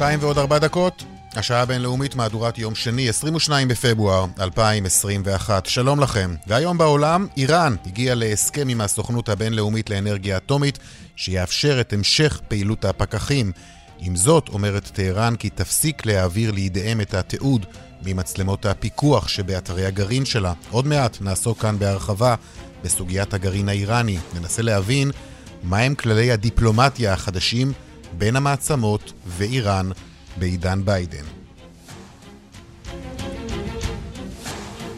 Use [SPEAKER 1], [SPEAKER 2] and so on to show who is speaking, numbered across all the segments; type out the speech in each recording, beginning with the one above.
[SPEAKER 1] שתיים ועוד ארבע דקות, השעה הבינלאומית מהדורת יום שני, 22 בפברואר 2021. שלום לכם. והיום בעולם, איראן הגיעה להסכם עם הסוכנות הבינלאומית לאנרגיה אטומית, שיאפשר את המשך פעילות הפקחים. עם זאת, אומרת טהרן כי תפסיק להעביר לידיהם את התיעוד ממצלמות הפיקוח שבאתרי הגרעין שלה. עוד מעט נעסוק כאן בהרחבה בסוגיית הגרעין האיראני. ננסה להבין מהם כללי הדיפלומטיה החדשים בין המעצמות ואיראן בעידן ביידן.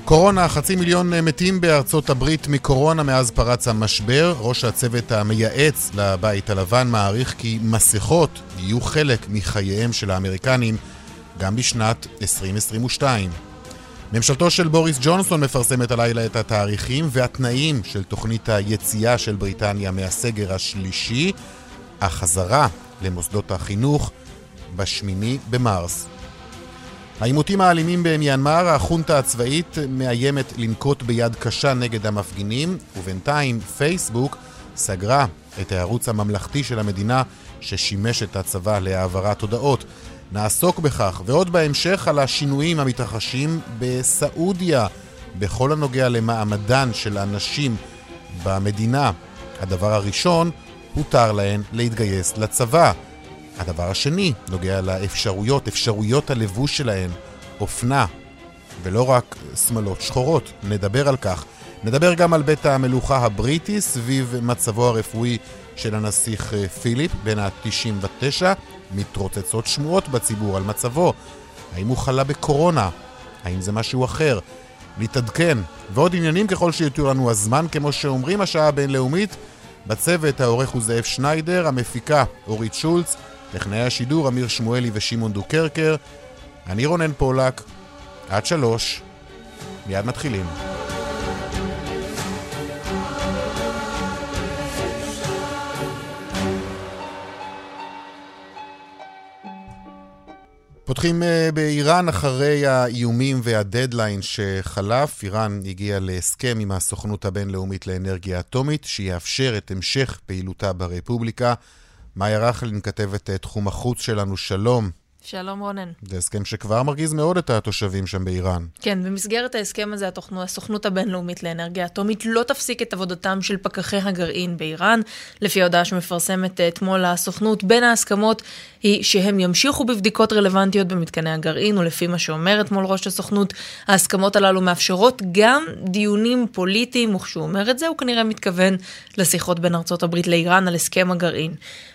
[SPEAKER 1] קורונה, חצי מיליון מתים בארצות הברית מקורונה מאז פרץ המשבר. ראש הצוות המייעץ לבית הלבן מעריך כי מסכות יהיו חלק מחייהם של האמריקנים גם בשנת 2022. ממשלתו של בוריס ג'ונסון מפרסמת הלילה את התאריכים והתנאים של תוכנית היציאה של בריטניה מהסגר השלישי. החזרה למוסדות החינוך בשמיני במרס. העימותים האלימים במיינמר, החונטה הצבאית מאיימת לנקוט ביד קשה נגד המפגינים, ובינתיים פייסבוק סגרה את הערוץ הממלכתי של המדינה ששימש את הצבא להעברת הודעות. נעסוק בכך, ועוד בהמשך על השינויים המתרחשים בסעודיה בכל הנוגע למעמדן של הנשים במדינה. הדבר הראשון הותר להן להתגייס לצבא. הדבר השני נוגע לאפשרויות, אפשרויות הלבוש שלהן, אופנה, ולא רק שמלות שחורות. נדבר על כך. נדבר גם על בית המלוכה הבריטי סביב מצבו הרפואי של הנסיך אה, פיליפ, בן ה-99. מתרוצצות שמועות בציבור על מצבו. האם הוא חלה בקורונה? האם זה משהו אחר? להתעדכן, ועוד עניינים ככל שיותיר לנו הזמן, כמו שאומרים השעה הבינלאומית. בצוות העורך הוא זאב שניידר, המפיקה אורית שולץ, טכנאי השידור אמיר שמואלי ושמעון דוקרקר. אני רונן פולק, עד שלוש, מיד מתחילים. פותחים אה, באיראן אחרי האיומים והדדליין שחלף. איראן הגיעה להסכם עם הסוכנות הבינלאומית לאנרגיה אטומית, שיאפשר את המשך פעילותה ברפובליקה. מאיה רכלין, כתבת תחום החוץ שלנו, שלום.
[SPEAKER 2] שלום רונן.
[SPEAKER 1] זה הסכם שכבר מרגיז מאוד את התושבים שם באיראן.
[SPEAKER 2] כן, במסגרת ההסכם הזה הסוכנות הבינלאומית לאנרגיה אטומית לא תפסיק את עבודתם של פקחי הגרעין באיראן. לפי ההודעה שמפרסמת אתמול הסוכנות, בין ההסכמות היא שהם ימשיכו בבדיקות רלוונטיות במתקני הגרעין, ולפי מה שאומר אתמול ראש הסוכנות, ההסכמות הללו מאפשרות גם דיונים פוליטיים, וכשהוא אומר את זה, הוא כנראה מתכוון לשיחות בין ארצות הברית לאיראן על הסכם הגרעין.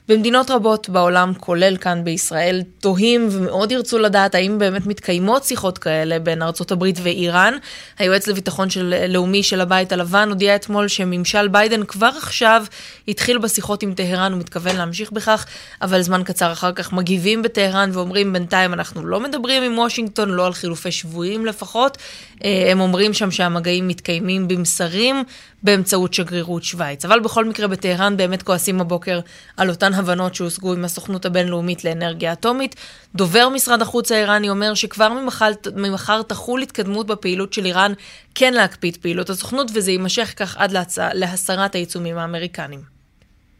[SPEAKER 2] במדינות רבות בעולם, כולל כאן בישראל, תוהים ומאוד ירצו לדעת האם באמת מתקיימות שיחות כאלה בין ארצות הברית ואיראן. היועץ לביטחון של, לאומי של הבית הלבן הודיע אתמול שממשל ביידן כבר עכשיו התחיל בשיחות עם טהרן, הוא מתכוון להמשיך בכך, אבל זמן קצר אחר כך מגיבים בטהרן ואומרים בינתיים אנחנו לא מדברים עם וושינגטון, לא על חילופי שבויים לפחות. אה, הם אומרים שם שהמגעים מתקיימים במסרים באמצעות שגרירות שווייץ. אבל בכל מקרה בטהרן באמת כועסים הבוקר על אותן הבנות שהושגו עם הסוכנות הבינלאומית לאנרגיה אטומית. דובר משרד החוץ האיראני אומר שכבר ממחר, ממחר תחול התקדמות בפעילות של איראן כן להקפיא את פעילות הסוכנות, וזה יימשך כך עד להסרת העיצומים האמריקנים.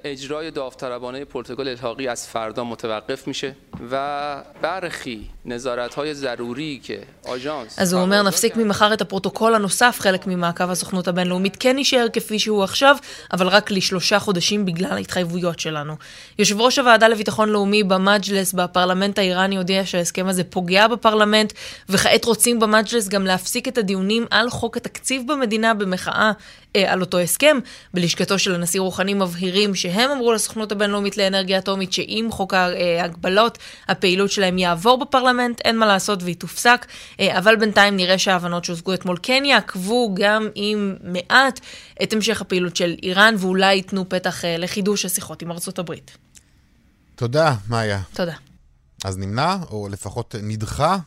[SPEAKER 3] اجرای داوطلبانه پروتکل الحاقی از فردا متوقف میشه و برخی نظارت های ضروری که آژانس
[SPEAKER 2] אז הוא אומר נפסיק ממחר את הפרוטוקול הנוסף, חלק ממעקב הסוכנות הבינלאומית כן יישאר כפי שהוא עכשיו, אבל רק לשלושה חודשים בגלל ההתחייבויות שלנו. יושב ראש הוועדה לביטחון לאומי במג'לס בפרלמנט האיראני הודיע שההסכם הזה פוגע בפרלמנט, וכעת רוצים במג'לס גם להפסיק את הדיונים על חוק התקציב במדינה במחאה אה, על אותו הסכם. בלשכתו של הנשיא רוחני מבהירים שהם אמרו לסוכנות הבינלאומית לאנרגיה אטומית שאם חוק ההגבלות, הפעילות שלהם יעבור בפרלמנט, אין מה לעשות והיא תופסק. אה, אבל בינתיים נראה שההבנות שהושגו אתמול כן יעקבו גם עם מעט את המשך הפעילות של איראן, ואולי ייתנו פתח אה, לחידוש השיחות עם ארצות הברית.
[SPEAKER 1] תודה, מאיה.
[SPEAKER 2] תודה.
[SPEAKER 1] אז נמנע, או לפחות נדחה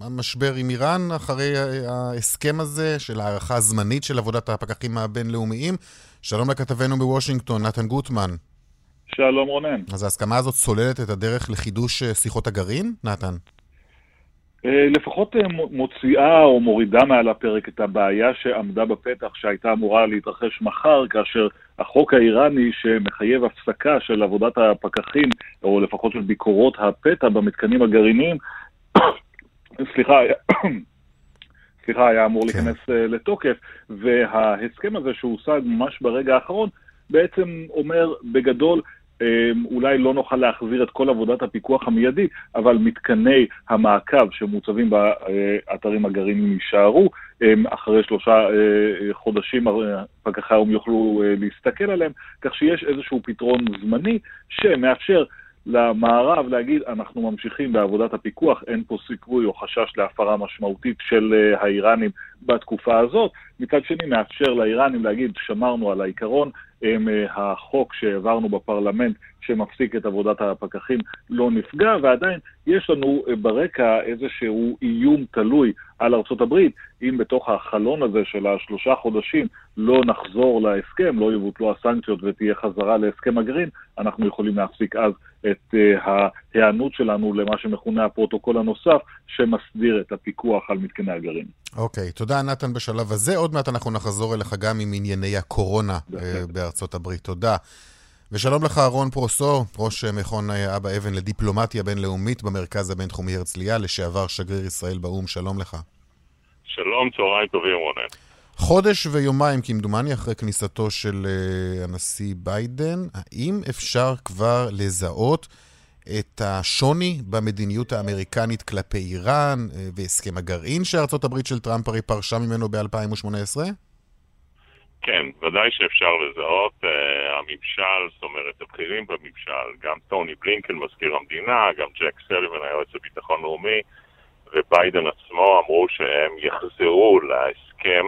[SPEAKER 1] המשבר עם איראן אחרי ההסכם הזה של הערכה זמנית של עבודת הפקחים הבינלאומיים. שלום לכתבנו בוושינגטון, נתן גוטמן.
[SPEAKER 4] שלום רונן.
[SPEAKER 1] אז ההסכמה הזאת צוללת את הדרך לחידוש שיחות הגרעין, נתן?
[SPEAKER 4] אה, לפחות אה, מוציאה או מורידה מעל הפרק את הבעיה שעמדה בפתח שהייתה אמורה להתרחש מחר, כאשר החוק האיראני שמחייב הפסקה של עבודת הפקחים, או לפחות של ביקורות הפתע במתקנים הגרעיניים, סליחה, סליחה, היה אמור כן. להיכנס אה, לתוקף, וההסכם הזה שהושג ממש ברגע האחרון, בעצם אומר בגדול אולי לא נוכל להחזיר את כל עבודת הפיקוח המיידי, אבל מתקני המעקב שמוצבים באתרים הגרעיניים יישארו. אמ, אחרי שלושה אה, חודשים פקחי האו"ם יוכלו אה, להסתכל עליהם, כך שיש איזשהו פתרון זמני שמאפשר למערב להגיד, אנחנו ממשיכים בעבודת הפיקוח, אין פה סיכוי או חשש להפרה משמעותית של אה, האיראנים בתקופה הזאת. מצד שני, מאפשר לאיראנים להגיד, שמרנו על העיקרון, הם, אה, החוק שהעברנו בפרלמנט שמפסיק את עבודת הפקחים לא נפגע, ועדיין יש לנו אה, ברקע איזשהו איום תלוי על ארצות הברית. אם בתוך החלון הזה של השלושה חודשים לא נחזור להסכם, לא יבוטלו הסנקציות ותהיה חזרה להסכם הגרעין, אנחנו יכולים להפסיק אז את uh, ההיענות שלנו למה שמכונה הפרוטוקול הנוסף, שמסדיר את הפיקוח על מתקני הגרעין.
[SPEAKER 1] אוקיי, okay, תודה נתן בשלב הזה. עוד מעט אנחנו נחזור אליך גם עם ענייני הקורונה uh, בארצות הברית. תודה. ושלום לך, רון פרוסור, ראש מכון אבא אבן לדיפלומטיה בינלאומית במרכז הבינתחומי הרצליה, לשעבר שגריר ישראל באו"ם, שלום לך.
[SPEAKER 5] שלום, צהריים טובים, רונן.
[SPEAKER 1] חודש ויומיים, כמדומני, אחרי כניסתו של uh, הנשיא ביידן, האם אפשר כבר לזהות את השוני במדיניות האמריקנית כלפי איראן uh, והסכם הגרעין שארצות הברית של טראמפ הרי פרשה ממנו ב-2018?
[SPEAKER 5] כן, ודאי שאפשר לזהות. Uh, הממשל, זאת אומרת, הבכירים בממשל, גם טוני בלינקן, מזכיר המדינה, גם ג'ק סליבן, היועץ לביטחון לאומי, וביידן עצמו אמרו שהם יחזרו להסכם,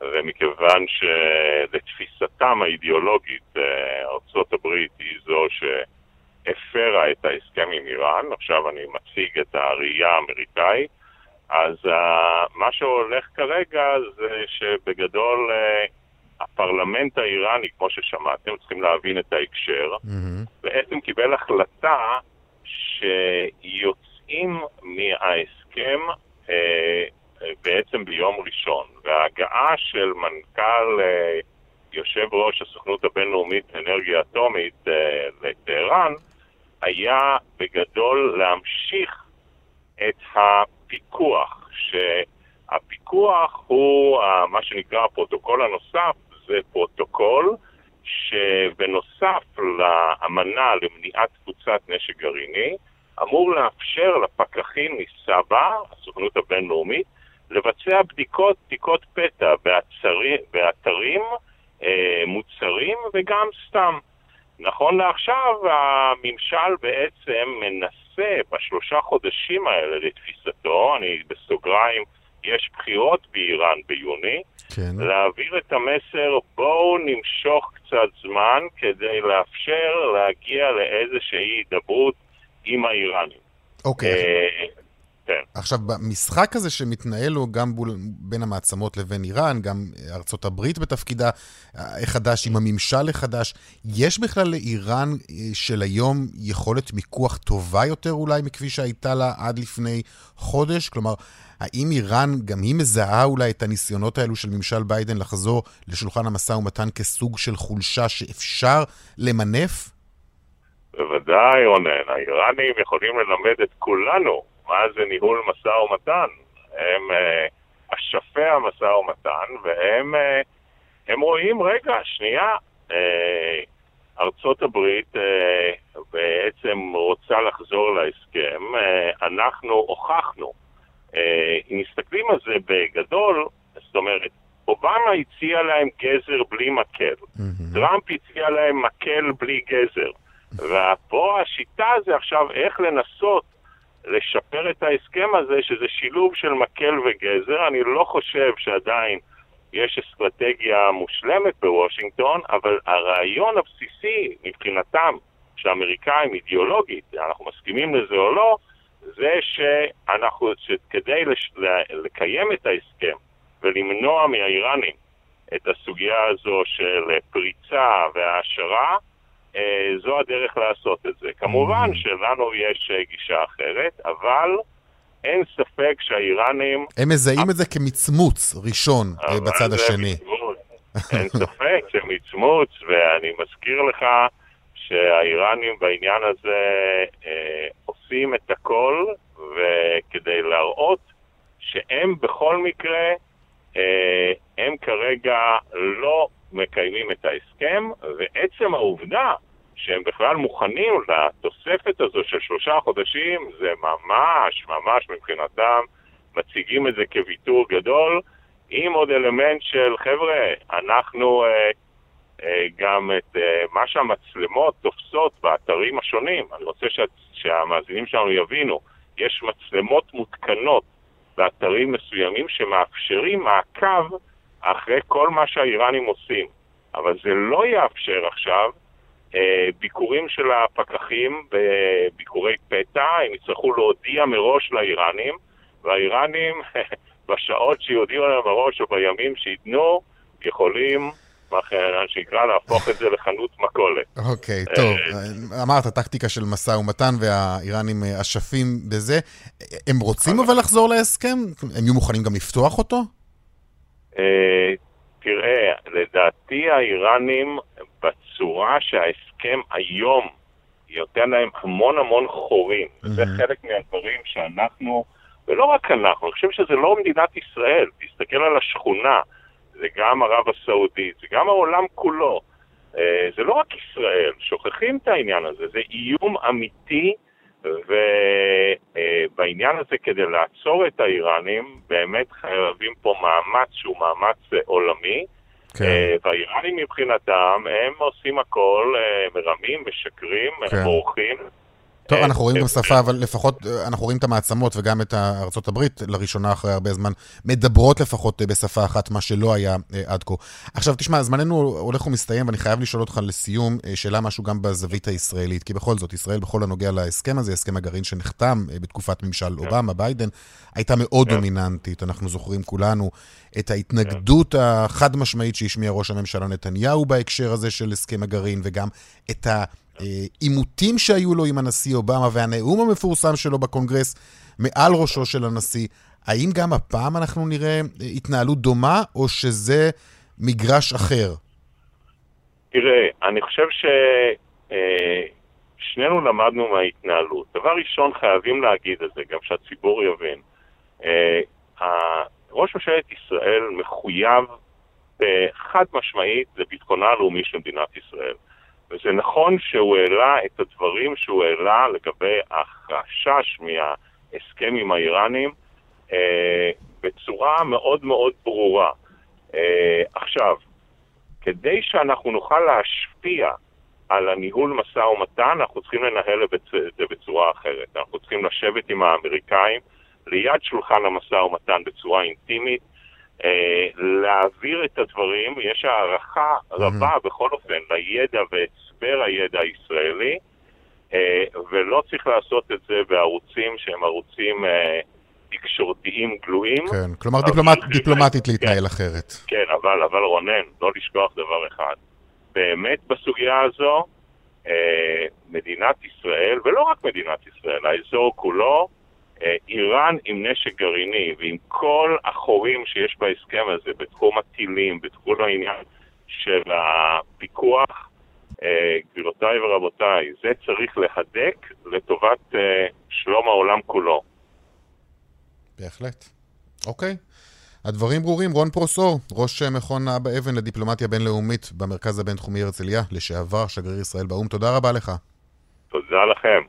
[SPEAKER 5] ומכיוון שלתפיסתם האידיאולוגית אה, ארה"ב היא זו שהפרה את ההסכם עם איראן, עכשיו אני מציג את הראייה האמריקאית, אז uh, מה שהולך כרגע זה שבגדול הפרלמנט האיראני, כמו ששמעתם, צריכים להבין את ההקשר, mm-hmm. בעצם קיבל החלטה שיוצאים מההסכם אה, בעצם ביום ראשון, וההגעה של מנכ"ל אה, יושב ראש הסוכנות הבינלאומית לאנרגיה אטומית אה, לטהרן, היה בגדול להמשיך את הפיקוח, שהפיקוח הוא מה שנקרא הפרוטוקול הנוסף זה פרוטוקול שבנוסף לאמנה למניעת תפוצת נשק גרעיני, אמור לאפשר לפקחים מסבא"א, הסוכנות הבינלאומית, לבצע בדיקות, בדיקות פתע באתרים, באתרים אה, מוצהרים וגם סתם. נכון לעכשיו, הממשל בעצם מנסה בשלושה חודשים האלה, לתפיסתו, אני בסוגריים, יש בחירות באיראן ביוני, כן. להעביר את המסר, בואו נמשוך קצת זמן כדי לאפשר להגיע לאיזושהי הידברות עם האיראנים.
[SPEAKER 1] אוקיי. אה, כן. עכשיו, במשחק הזה שמתנהל הוא גם בול, בין המעצמות לבין איראן, גם ארצות הברית בתפקידה החדש, עם הממשל החדש, יש בכלל לאיראן אה, של היום יכולת מיקוח טובה יותר אולי מכפי שהייתה לה עד לפני חודש? כלומר, האם איראן, גם היא מזהה אולי את הניסיונות האלו של ממשל ביידן לחזור לשולחן המשא ומתן כסוג של חולשה שאפשר למנף?
[SPEAKER 5] בוודאי, רונן. האיראנים יכולים ללמד את כולנו מה זה ניהול משא ומתן. הם uh, אשפי המשא ומתן, והם uh, רואים, רגע, שנייה, uh, ארצות הברית uh, בעצם רוצה לחזור להסכם, uh, אנחנו הוכחנו אה, אם מסתכלים על זה בגדול, זאת אומרת, אובמה הציע להם גזר בלי מקל, mm-hmm. טראמפ הציע להם מקל בלי גזר, ופה השיטה זה עכשיו איך לנסות לשפר את ההסכם הזה, שזה שילוב של מקל וגזר. אני לא חושב שעדיין יש אסטרטגיה מושלמת בוושינגטון, אבל הרעיון הבסיסי מבחינתם שהאמריקאים אידיאולוגית, אנחנו מסכימים לזה או לא, זה שאנחנו, שכדי לש, לקיים את ההסכם ולמנוע מהאיראנים את הסוגיה הזו של פריצה והעשרה, אה, זו הדרך לעשות את זה. כמובן mm. שלנו יש אה, גישה אחרת, אבל אין ספק שהאיראנים...
[SPEAKER 1] הם מזהים את זה כמצמוץ ראשון אה, בצד השני.
[SPEAKER 5] אין ספק שמצמוץ, ואני מזכיר לך שהאיראנים בעניין הזה אה, עושים את הכל וכדי להראות שהם בכל מקרה, אה, הם כרגע לא מקיימים את ההסכם, ועצם העובדה שהם בכלל מוכנים לתוספת הזו של שלושה חודשים, זה ממש, ממש מבחינתם, מציגים את זה כוויתור גדול, עם עוד אלמנט של, חבר'ה, אנחנו אה, גם את אה, מה שהמצלמות תופסות באתרים השונים, אני רוצה שה, שהמאזינים שלנו יבינו, יש מצלמות מותקנות באתרים מסוימים שמאפשרים מעקב אחרי כל מה שהאיראנים עושים. אבל זה לא יאפשר עכשיו אה, ביקורים של הפקחים בביקורי פתע, הם יצטרכו להודיע מראש לאיראנים, והאיראנים בשעות שיודיעו להם מראש או בימים שייתנו, יכולים מה שנקרא להפוך את זה לחנות מכולת.
[SPEAKER 1] אוקיי, okay, טוב. אה, אמרת, טקטיקה של משא ומתן והאיראנים אה, אשפים בזה. הם רוצים אבל לחזור להסכם? הם יהיו מוכנים גם לפתוח אותו?
[SPEAKER 5] אה, תראה, לדעתי האיראנים, בצורה שההסכם היום נותן להם המון המון חורים, mm-hmm. וזה חלק מהדברים שאנחנו, ולא רק אנחנו, אני חושב שזה לא מדינת ישראל, תסתכל על השכונה, זה גם ערב הסעודית, זה גם העולם כולו. אה, זה לא רק ישראל, שוכחים את העניין הזה, זה איום אמיתי ובעניין הזה, כדי לעצור את האיראנים, באמת חייבים פה מאמץ שהוא מאמץ עולמי. כן. אה, והאיראנים מבחינתם, הם עושים הכל, אה, מרמים, משקרים, כן. בורחים.
[SPEAKER 1] טוב, אנחנו רואים גם שפה, אבל לפחות אנחנו רואים את המעצמות וגם את ארצות הברית, לראשונה אחרי הרבה זמן, מדברות לפחות בשפה אחת, מה שלא היה אה, עד כה. עכשיו, תשמע, זמננו הולך ומסתיים, ואני חייב לשאול אותך לסיום, אה, שאלה משהו גם בזווית הישראלית, כי בכל זאת, ישראל, בכל הנוגע להסכם הזה, הסכם הגרעין שנחתם אה, בתקופת ממשל כן. אובמה, ביידן, הייתה מאוד כן. דומיננטית. אנחנו זוכרים כולנו את ההתנגדות החד-משמעית שהשמיע ראש הממשלה נתניהו בהקשר הזה של הסכם הגרעין, וגם את ה... עימותים שהיו לו עם הנשיא אובמה והנאום המפורסם שלו בקונגרס מעל ראשו של הנשיא, האם גם הפעם אנחנו נראה התנהלות דומה, או שזה מגרש אחר?
[SPEAKER 5] תראה, אני חושב ששנינו אה, למדנו מההתנהלות. דבר ראשון, חייבים להגיד את זה, גם שהציבור יבין. אה, ראש ממשלת ישראל מחויב חד משמעית לביטחונה הלאומי של מדינת ישראל. וזה נכון שהוא העלה את הדברים שהוא העלה לגבי החשש מההסכם עם האיראנים אה, בצורה מאוד מאוד ברורה. אה, עכשיו, כדי שאנחנו נוכל להשפיע על הניהול משא ומתן, אנחנו צריכים לנהל את זה בצורה אחרת. אנחנו צריכים לשבת עם האמריקאים ליד שולחן המשא ומתן בצורה אינטימית, להעביר את הדברים, יש הערכה רבה mm-hmm. בכל אופן לידע והסבר הידע הישראלי, אה, ולא צריך לעשות את זה בערוצים שהם ערוצים אה, תקשורתיים גלויים.
[SPEAKER 1] כן, כלומר דיפלומט, דיפלומטית כן, להתנהל אחרת.
[SPEAKER 5] כן, אבל, אבל רונן, לא לשכוח דבר אחד. באמת בסוגיה הזו, מדינת ישראל, ולא רק מדינת ישראל, האזור כולו, אה, איראן עם נשק גרעיני ועם כל החורים שיש בהסכם הזה בתחום הטילים, בתחום העניין של הפיקוח, אה, גבירותיי ורבותיי, זה צריך להדק לטובת אה, שלום העולם כולו.
[SPEAKER 1] בהחלט. אוקיי. הדברים ברורים. רון פרוסור, ראש מכון אבא אבן לדיפלומטיה בינלאומית במרכז הבינתחומי הרצליה, לשעבר שגריר ישראל באו"ם. תודה רבה לך.
[SPEAKER 5] תודה לכם.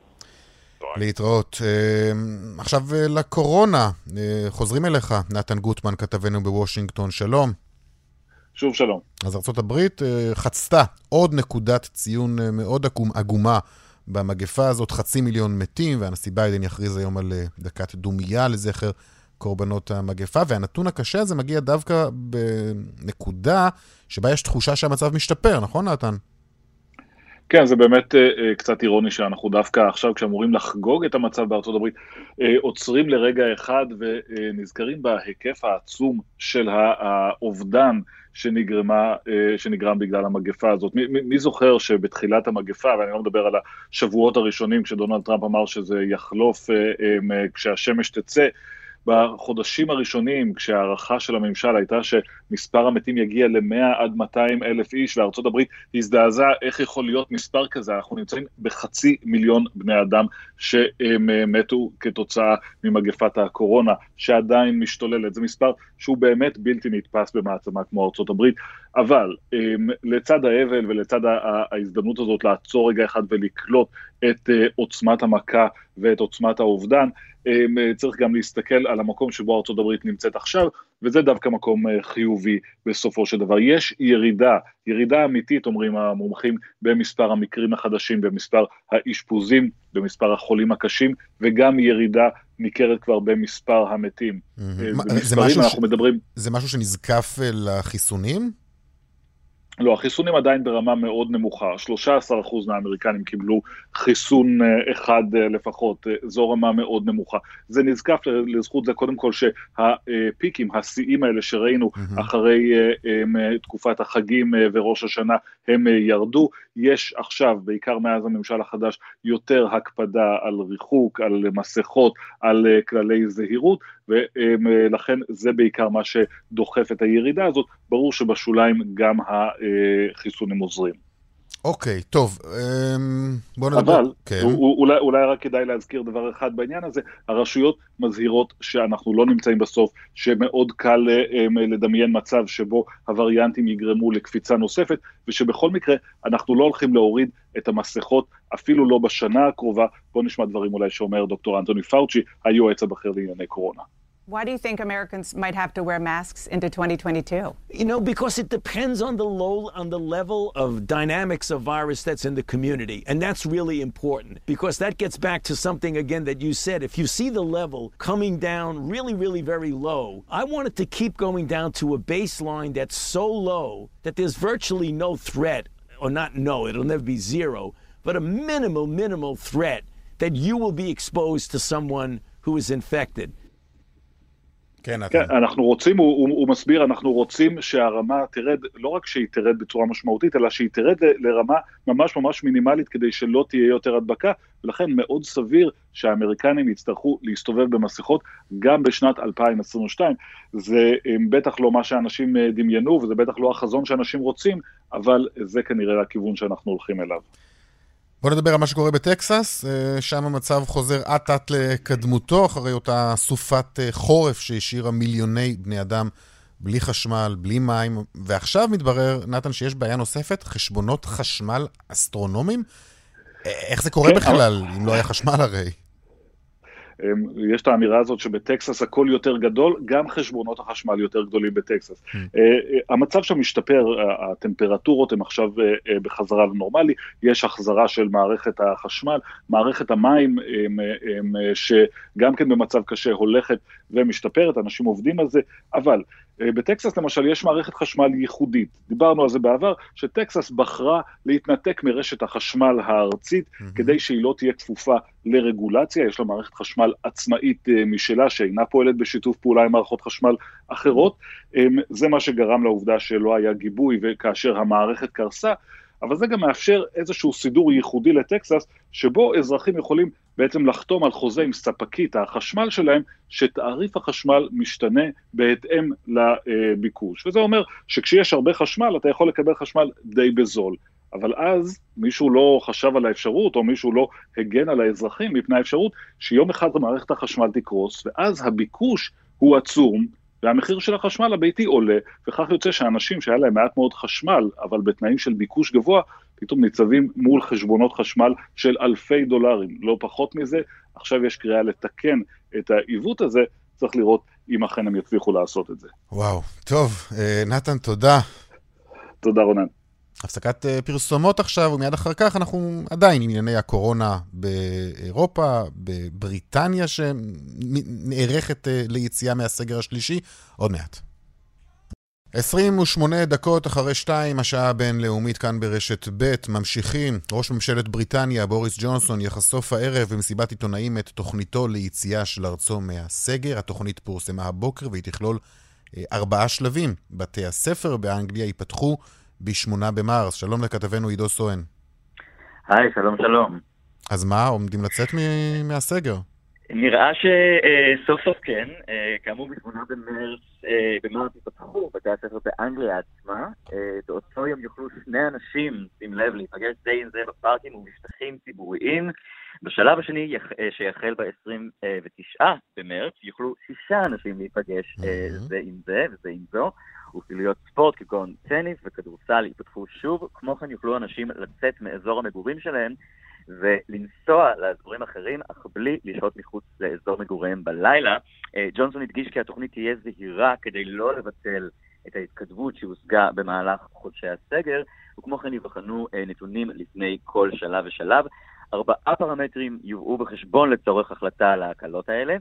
[SPEAKER 1] להתראות. אה, עכשיו אה, לקורונה, אה, חוזרים אליך, נתן גוטמן, כתבנו בוושינגטון, שלום.
[SPEAKER 4] שוב שלום.
[SPEAKER 1] אז ארה"ב חצתה עוד נקודת ציון מאוד עגומה במגפה הזאת, חצי מיליון מתים, והנשיא ביידן יכריז היום על דקת דומייה לזכר קורבנות המגפה, והנתון הקשה הזה מגיע דווקא בנקודה שבה יש תחושה שהמצב משתפר, נכון נתן?
[SPEAKER 4] כן, זה באמת uh, קצת אירוני שאנחנו דווקא עכשיו, כשאמורים לחגוג את המצב בארצות הברית, uh, עוצרים לרגע אחד ונזכרים בהיקף העצום של האובדן שנגרמה, uh, שנגרם בגלל המגפה הזאת. מי, מי זוכר שבתחילת המגפה, ואני לא מדבר על השבועות הראשונים, כשדונלד טראמפ אמר שזה יחלוף uh, um, כשהשמש תצא, בחודשים הראשונים, כשההערכה של הממשל הייתה שמספר המתים יגיע ל-100 עד 200 אלף איש, וארצות הברית הזדעזעה איך יכול להיות מספר כזה, אנחנו נמצאים בחצי מיליון בני אדם שהם אה, מתו כתוצאה ממגפת הקורונה, שעדיין משתוללת. זה מספר שהוא באמת בלתי נתפס במעצמה כמו ארצות הברית, אבל אמ, לצד האבל ולצד ההזדמנות הזאת לעצור רגע אחד ולקלוט את אה, עוצמת המכה ואת עוצמת האובדן, אמ, צריך גם להסתכל על המקום שבו הברית נמצאת עכשיו, וזה דווקא מקום אה, חיובי בסופו של דבר. יש ירידה, ירידה אמיתית, אומרים המומחים, במספר המקרים החדשים, במספר האשפוזים, במספר החולים הקשים, וגם ירידה ניכרת כבר במספר המתים.
[SPEAKER 1] Mm-hmm. במספרים אנחנו ש... מדברים... זה משהו שנזקף לחיסונים?
[SPEAKER 4] לא, החיסונים עדיין ברמה מאוד נמוכה, 13% מהאמריקנים קיבלו חיסון אה, אחד אה, לפחות, אה, זו רמה מאוד נמוכה. זה נזקף לזכות זה קודם כל שהפיקים, השיאים האלה שראינו mm-hmm. אחרי תקופת החגים וראש השנה, הם ירדו. יש עכשיו, בעיקר מאז הממשל החדש, יותר הקפדה על ריחוק, על מסכות, על כללי זהירות, ולכן זה בעיקר מה שדוחף את הירידה הזאת. ברור שבשוליים גם החיסונים עוזרים.
[SPEAKER 1] אוקיי, okay, טוב,
[SPEAKER 4] אמ, בוא נדבר. אבל, כן. אולי, אולי רק כדאי להזכיר דבר אחד בעניין הזה, הרשויות מזהירות שאנחנו לא נמצאים בסוף, שמאוד קל um, לדמיין מצב שבו הווריאנטים יגרמו לקפיצה נוספת, ושבכל מקרה אנחנו לא הולכים להוריד את המסכות, אפילו לא בשנה הקרובה. בואו נשמע דברים אולי שאומר דוקטור אנטוני פאוצ'י, היועץ הבכיר לענייני קורונה.
[SPEAKER 6] Why do you think Americans might have to wear masks into 2022?
[SPEAKER 7] You know, because it depends on the low, on the level of dynamics of virus that's in the community, and that's really important because that gets back to something again that you said. If you see the level coming down really, really very low, I want it to keep going down to a baseline that's so low that there's virtually no threat, or not no, it'll never be zero, but a minimal, minimal threat that you will be exposed to someone who is infected.
[SPEAKER 4] כן, כן אנחנו רוצים, הוא, הוא, הוא מסביר, אנחנו רוצים שהרמה תרד, לא רק שהיא תרד בצורה משמעותית, אלא שהיא תרד לרמה ממש ממש מינימלית כדי שלא תהיה יותר הדבקה, ולכן מאוד סביר שהאמריקנים יצטרכו להסתובב במסכות גם בשנת 2022. זה בטח לא מה שאנשים אה, דמיינו, וזה בטח לא החזון שאנשים רוצים, אבל זה כנראה הכיוון שאנחנו הולכים אליו.
[SPEAKER 1] בוא נדבר על מה שקורה בטקסס, אה, שם המצב חוזר אט-אט לקדמותו, אחרי אותה סופת אה, חורף שהשאירה מיליוני בני אדם בלי חשמל, בלי מים, ועכשיו מתברר, נתן, שיש בעיה נוספת, חשבונות חשמל אסטרונומיים? איך זה קורה כן, בכלל, אם לא היה חשמל הרי?
[SPEAKER 4] יש את האמירה הזאת שבטקסס הכל יותר גדול, גם חשבונות החשמל יותר גדולים בטקסס. Hmm. אה, אה, המצב שם משתפר, הטמפרטורות הן עכשיו אה, בחזרה לנורמלי, יש החזרה של מערכת החשמל, מערכת המים, שגם כן במצב קשה הולכת ומשתפרת, אנשים עובדים על זה, אבל בטקסס למשל יש מערכת חשמל ייחודית, דיברנו על זה בעבר, שטקסס בחרה להתנתק מרשת החשמל הארצית mm-hmm. כדי שהיא לא תהיה כפופה לרגולציה, יש לה מערכת חשמל עצמאית אה, משלה שאינה פועלת בשיתוף פעולה עם מערכות חשמל אחרות, אמ, זה מה שגרם לעובדה שלא היה גיבוי וכאשר המערכת קרסה, אבל זה גם מאפשר איזשהו סידור ייחודי לטקסס, שבו אזרחים יכולים בעצם לחתום על חוזה עם ספקית החשמל שלהם, שתעריף החשמל משתנה בהתאם לביקוש. וזה אומר שכשיש הרבה חשמל, אתה יכול לקבל חשמל די בזול. אבל אז מישהו לא חשב על האפשרות, או מישהו לא הגן על האזרחים מפני האפשרות שיום אחד מערכת החשמל תקרוס, ואז הביקוש הוא עצום, והמחיר של החשמל הביתי עולה, וכך יוצא שאנשים שהיה להם מעט מאוד חשמל, אבל בתנאים של ביקוש גבוה, פתאום ניצבים מול חשבונות חשמל של אלפי דולרים, לא פחות מזה. עכשיו יש קריאה לתקן את העיוות הזה, צריך לראות אם אכן הם יצליחו לעשות את זה.
[SPEAKER 1] וואו, טוב, אה, נתן, תודה.
[SPEAKER 4] תודה רונן.
[SPEAKER 1] הפסקת אה, פרסומות עכשיו, ומיד אחר כך אנחנו עדיין עם ענייני הקורונה באירופה, בבריטניה שנערכת אה, ליציאה מהסגר השלישי, עוד מעט. 28 דקות אחרי שתיים, השעה הבינלאומית כאן ברשת ב', ממשיכים. ראש ממשלת בריטניה, בוריס ג'ונסון, יחשוף הערב במסיבת עיתונאים את תוכניתו ליציאה של ארצו מהסגר. התוכנית פורסמה הבוקר והיא תכלול אה, ארבעה שלבים. בתי הספר באנגליה ייפתחו ב-8 במרס. שלום לכתבנו עידו סואן.
[SPEAKER 8] היי, שלום שלום.
[SPEAKER 1] אז מה, עומדים לצאת מהסגר?
[SPEAKER 8] נראה שסוף סוף כן, אה, כאמור ב-8 במרץ, אה, במרץ יפתחו בתי הספר באנגליה עצמה, אה, באותו יום יוכלו שני אנשים, שים לב, להיפגש זה עם זה בפארקים ובשטחים ציבוריים. בשלב השני, שיחל ב-29 במרץ, יוכלו שישה אנשים להיפגש זה עם זה וזה עם זו, ופעילויות ספורט כגון טניס וכדורסל ייפתחו שוב, כמו כן יוכלו אנשים לצאת מאזור המגורים שלהם ולנסוע לאזורים אחרים, אך בלי לשהות מחוץ לאזור מגוריהם בלילה. אה, ג'ונסון הדגיש כי התוכנית תהיה זהירה כדי לא לבטל את ההתכתבות שהושגה במהלך חודשי הסגר, וכמו כן יבחנו אה, נתונים לפני כל שלב ושלב. ארבעה פרמטרים יובאו בחשבון לצורך החלטה על ההקלות האלה.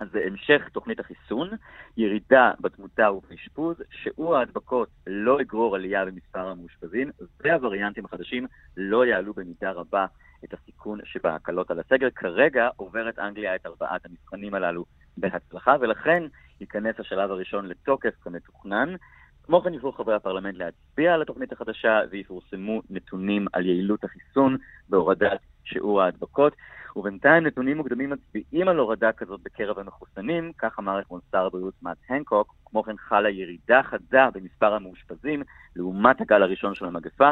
[SPEAKER 8] אז זה המשך תוכנית החיסון, ירידה בתמותה ובאשפוז, שיעור ההדבקות לא יגרור עלייה במספר המאושפזים, והווריאנטים החדשים לא יעלו במידה רבה את הסיכון שבהקלות על הסגר. כרגע עוברת אנגליה את ארבעת המבחנים הללו בהצלחה, ולכן ייכנס השלב הראשון לתוקף כמתוכנן. כמו כן יוכלו חברי הפרלמנט להצביע על התוכנית החדשה ויפורסמו נתונים על יעילות החיסון בהורדת שיעור ההדבקות. ובינתיים נתונים מוקדמים מצביעים על הורדה כזאת בקרב המחוסנים, כך אמר אתמול שר הבריאות מאט הנקוק. כמו כן חלה ירידה חדה במספר המאושפזים לעומת הגל הראשון של המגפה.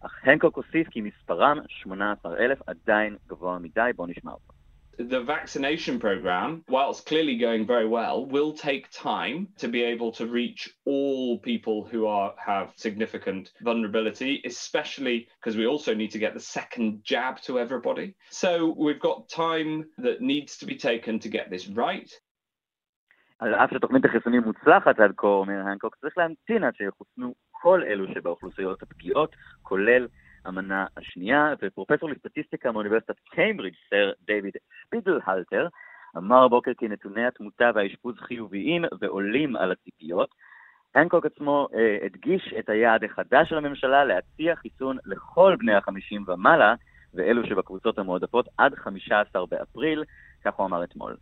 [SPEAKER 8] אך הנקוק הוסיף כי מספרם 18,000 עדיין גבוה מדי, בואו נשמע אותו.
[SPEAKER 9] the vaccination program, whilst clearly going very well, will take time to be able to reach all people who are have significant vulnerability, especially because we also need to get the second jab to everybody. So we've got time that needs to be taken to get this right.
[SPEAKER 8] על אף שתוכנית החיסונים מוצלחת עד כה, אומר הנקוק, צריך להמתין עד שיחוסנו כל אלו שבאוכלוסיות הפגיעות, כולל המנה השנייה, ופרופסור לסטטיסטיקה מאוניברסיטת קיימברידג', סר דיוויד שפיגלהלטר, אמר הבוקר כי נתוני התמותה והאשפוז חיוביים ועולים על הציפיות. הנקוק עצמו אה, הדגיש את היעד החדש של הממשלה להציע חיסון לכל בני החמישים ומעלה, ואלו שבקבוצות המועדפות עד 15 באפריל, כך הוא אמר אתמול.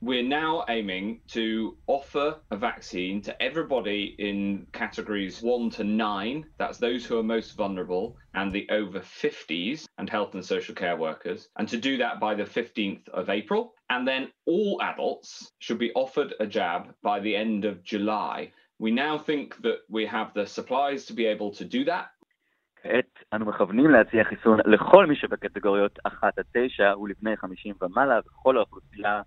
[SPEAKER 9] we're now aiming to offer a vaccine to everybody in categories one to nine. That's those who are most vulnerable and the over 50s and health and social care workers. And to do that by the 15th of April. And then all adults should be offered a jab by the end of July. We now think that we have the supplies to be able to do that.
[SPEAKER 8] כעת אנו מכוונים להציע חיסון לכל מי שבקטגוריות 1 עד 9 ולבני 50 ומעלה וכל האוכלוסייה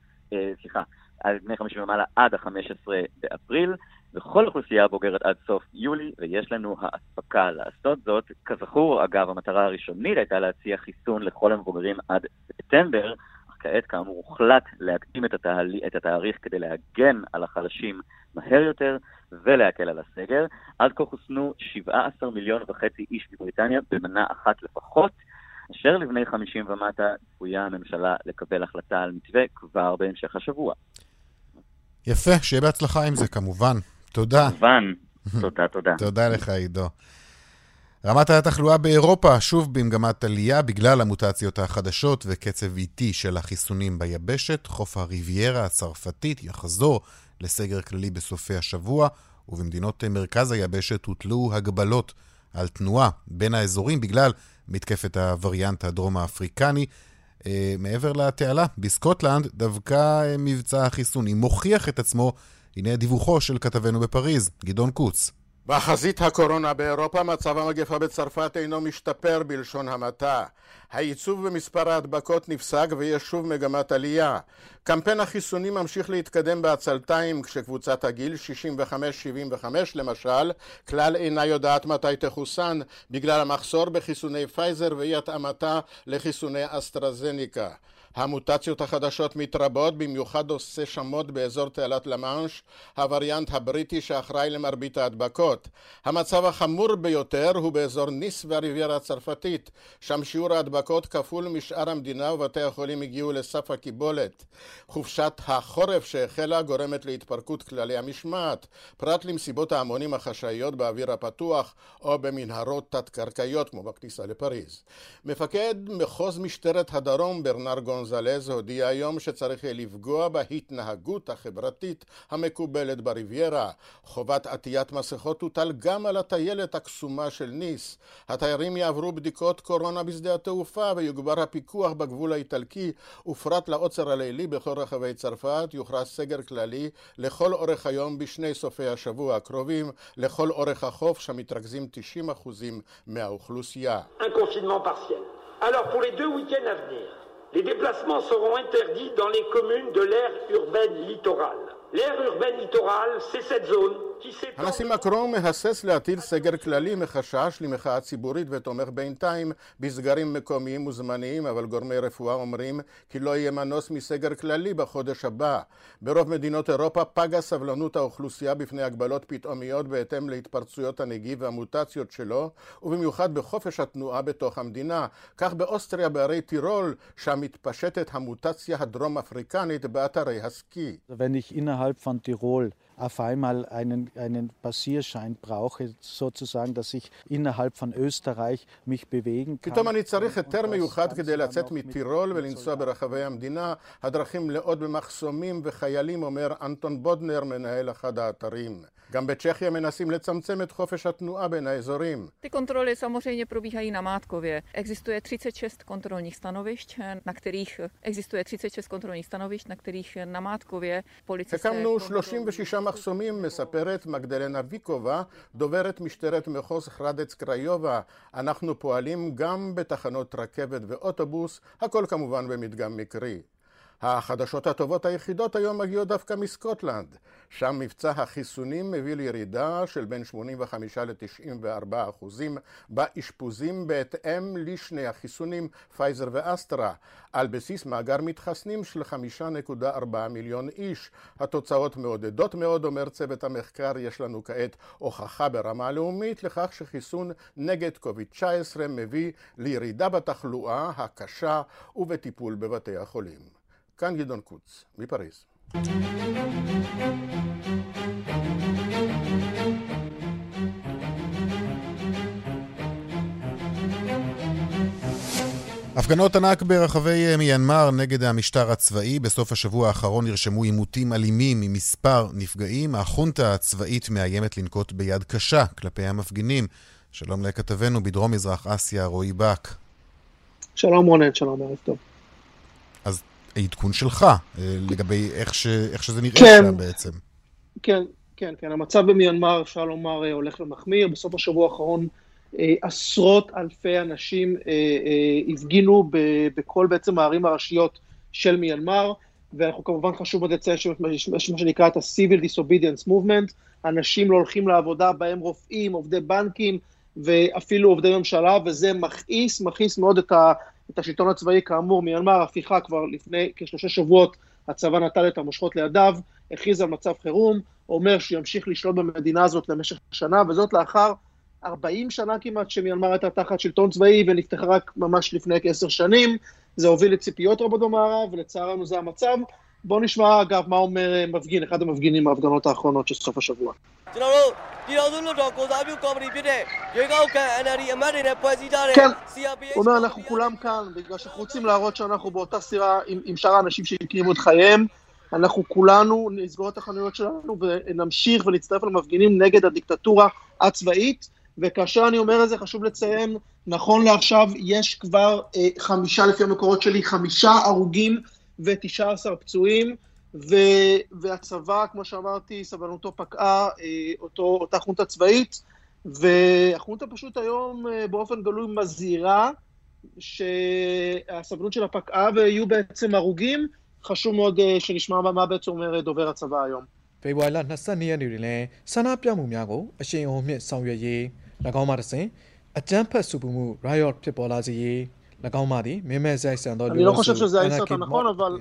[SPEAKER 8] סליחה, על בני 50 ומעלה עד ה-15 באפריל, וכל אוכלוסייה בוגרת עד סוף יולי, ויש לנו האספקה לעשות זאת. כזכור, אגב, המטרה הראשונית הייתה להציע חיסון לכל המבוגרים עד ספטמבר, אך כעת, כאמור, הוחלט להקדים את, התהל... את התאריך כדי להגן על החלשים מהר יותר ולהקל על הסגר. עד כה חוסנו 17 מיליון וחצי איש בבריטניה במנה אחת לפחות. אשר לבני 50 ומטה צפויה הממשלה לקבל החלטה על מתווה כבר בהמשך השבוע.
[SPEAKER 1] יפה, שיהיה בהצלחה עם זה כמובן. תודה.
[SPEAKER 8] כמובן. תודה, תודה.
[SPEAKER 1] תודה לך, עידו. רמת התחלואה באירופה שוב במגמת עלייה בגלל המוטציות החדשות וקצב איטי של החיסונים ביבשת. חוף הריביירה הצרפתית יחזור לסגר כללי בסופי השבוע, ובמדינות מרכז היבשת הוטלו הגבלות על תנועה בין האזורים בגלל מתקפת הווריאנט הדרום-האפריקני. אה, מעבר לתעלה, בסקוטלנד דווקא אה, מבצע החיסונים מוכיח את עצמו. הנה דיווחו של כתבנו בפריז, גדעון קוץ.
[SPEAKER 10] בחזית הקורונה באירופה מצב המגפה בצרפת אינו משתפר בלשון המעטה. הייצוב במספר ההדבקות נפסק ויש שוב מגמת עלייה. קמפיין החיסונים ממשיך להתקדם בעצלתיים כשקבוצת הגיל 65-75 למשל כלל אינה יודעת מתי תחוסן בגלל המחסור בחיסוני פייזר ואי התאמתה לחיסוני אסטרזניקה. המוטציות החדשות מתרבות, במיוחד עושה שמות באזור תעלת למאנש, הווריאנט הבריטי שאחראי למרבית ההדבקות. המצב החמור ביותר הוא באזור ניס והריביירה הצרפתית, שם שיעור ההדבקות הדבקות כפול משאר המדינה ובתי החולים הגיעו לסף הקיבולת. חופשת החורף שהחלה גורמת להתפרקות כללי המשמעת, פרט למסיבות ההמונים החשאיות באוויר הפתוח או במנהרות תת-קרקעיות כמו בכניסה לפריז. מפקד מחוז משטרת הדרום ברנר גונזלז הודיע היום שצריך לפגוע בהתנהגות החברתית המקובלת בריביירה. חובת עטיית מסכות תוטל גם על הטיילת הקסומה של ניס. התיירים יעברו בדיקות קורונה בשדה התעופה ויוגבר הפיקוח בגבול האיטלקי ופרט לעוצר הלילי בכל רחבי צרפת יוכרז סגר כללי לכל אורך היום בשני סופי השבוע הקרובים לכל אורך החוף שם מתרכזים 90% מהאוכלוסייה.
[SPEAKER 11] Alors pour les deux week-ends à venir, les déplacements seront interdits dans les communes de l'aire urbaine littorale. l'aire urbaine littorale, c'est cette zone
[SPEAKER 10] הנשיא מקרון מהסס להטיל סגר כללי מחשש למחאה ציבורית ותומך בינתיים בסגרים מקומיים וזמניים, אבל גורמי רפואה אומרים כי לא יהיה מנוס מסגר כללי בחודש הבא. ברוב מדינות אירופה פגה סבלנות האוכלוסייה בפני הגבלות פתאומיות בהתאם להתפרצויות הנגיף והמוטציות שלו, ובמיוחד בחופש התנועה בתוך המדינה. כך באוסטריה בערי טירול, שם מתפשטת המוטציה הדרום אפריקנית באתרי הסקי.
[SPEAKER 12] Auf einmal einen, einen Passierschein brauche, sozusagen, dass ich innerhalb von Österreich mich bewegen kann.
[SPEAKER 10] פתאום אני צריך היתר מיוחד כדי לצאת מטירול ולנסוע ברחבי המדינה. הדרכים מלאות במחסומים וחיילים, אומר אנטון בודנר, מנהל אחד האתרים. גם בצ'כיה מנסים לצמצם את חופש התנועה בין האזורים.
[SPEAKER 13] Ty kontroly samozřejmě probíhají na Mátkově. Existuje 36 kontrolních stanovišť, na kterých existuje 36 kontrolních stanovišť, na kterých na Mátkově policisté...
[SPEAKER 10] הקמנו 36 מחסומים, מספרת מגדלנה ויקובה, דוברת משטרת מחוז הרדץ קרלובה. אנחנו פועלים גם בתחנות רכבת ואוטובוס, הכל כמובן במדגם מקרי. החדשות הטובות היחידות היום מגיעות דווקא מסקוטלנד. שם מבצע החיסונים מביא לירידה של בין 85 ל-94 אחוזים באשפוזים בהתאם לשני החיסונים פייזר ואסטרה, על בסיס מאגר מתחסנים של 5.4 מיליון איש. התוצאות מעודדות מאוד, אומר צוות המחקר, יש לנו כעת הוכחה ברמה הלאומית לכך שחיסון נגד קוביד-19 מביא לירידה בתחלואה הקשה ובטיפול בבתי החולים. כאן גדעון קוץ, מפריז.
[SPEAKER 1] הפגנות ענק ברחבי אה, מיינמר נגד המשטר הצבאי. בסוף השבוע האחרון נרשמו עימותים אלימים עם מספר נפגעים. החונטה הצבאית מאיימת לנקוט ביד קשה כלפי המפגינים. שלום לכתבנו בדרום מזרח אסיה, רועי בק.
[SPEAKER 14] שלום רונן, שלום, ערב טוב.
[SPEAKER 1] אז עדכון שלך אה, לגבי איך, ש, איך שזה נראה כן, שם בעצם.
[SPEAKER 14] כן, כן, כן. המצב במיינמר, אפשר לומר, אה, הולך ומחמיר. בסוף השבוע האחרון אה, עשרות אלפי אנשים הפגינו בכל בעצם הערים הראשיות של מיינמר, ואנחנו כמובן חשוב מאוד לציין שיש מה שנקרא את ה-Civil Disobedience Movement, אנשים לא הולכים לעבודה, בהם רופאים, עובדי בנקים ואפילו עובדי ממשלה, וזה מכעיס, מכעיס מאוד את ה... את השלטון הצבאי, כאמור, מיינמר, הפיכה כבר לפני כשלושה שבועות, הצבא נטל את המושכות לידיו, הכריז על מצב חירום, אומר שימשיך לשלוט במדינה הזאת למשך שנה, וזאת לאחר 40 שנה כמעט שמיינמר הייתה תחת שלטון צבאי ונפתחה רק ממש לפני כעשר שנים. זה הוביל לציפיות רבות במערב, ולצערנו זה המצב. בואו נשמע אגב מה אומר אה, מפגין, אחד המפגינים מההפגנות האחרונות של סוף השבוע. כן, הוא אומר אנחנו כולם כאן בגלל שאנחנו רוצים להראות שאנחנו באותה סירה עם, עם שאר האנשים שהקימו את חייהם. אנחנו כולנו נסגור את החנויות שלנו ונמשיך ונצטרף למפגינים נגד הדיקטטורה הצבאית. וכאשר אני אומר את זה חשוב לציין, נכון לעכשיו יש כבר אה, חמישה לפי המקורות שלי, חמישה הרוגים ו-19 פצועים, ו, והצבא, כמו שאמרתי, סבלנותו פקעה, אה, אותו, אותה חונטה צבאית, והחונטה פשוט היום אה, באופן גלוי מזהירה שהסבלנות שלה פקעה ויהיו בעצם הרוגים. חשוב מאוד אה, שנשמע מה בעצם אומר דובר הצבא היום. ဖေဖော်ဝါရီလ22ရက်နေ့တွင်လည်းဆန္ဒပြမှုများကိုအရှိန်အဟုန်မြင့်ဆောင်ရွက်ရေး၎င်းမှတစ်ဆင့်အကြမ်းဖက်စုပူမှု riot ဖြစ်ပေါ်လာစေရေး לגמרי מאדי, מי מזה סנדול אני לא חושב שזה ההסת הנכון, אבל...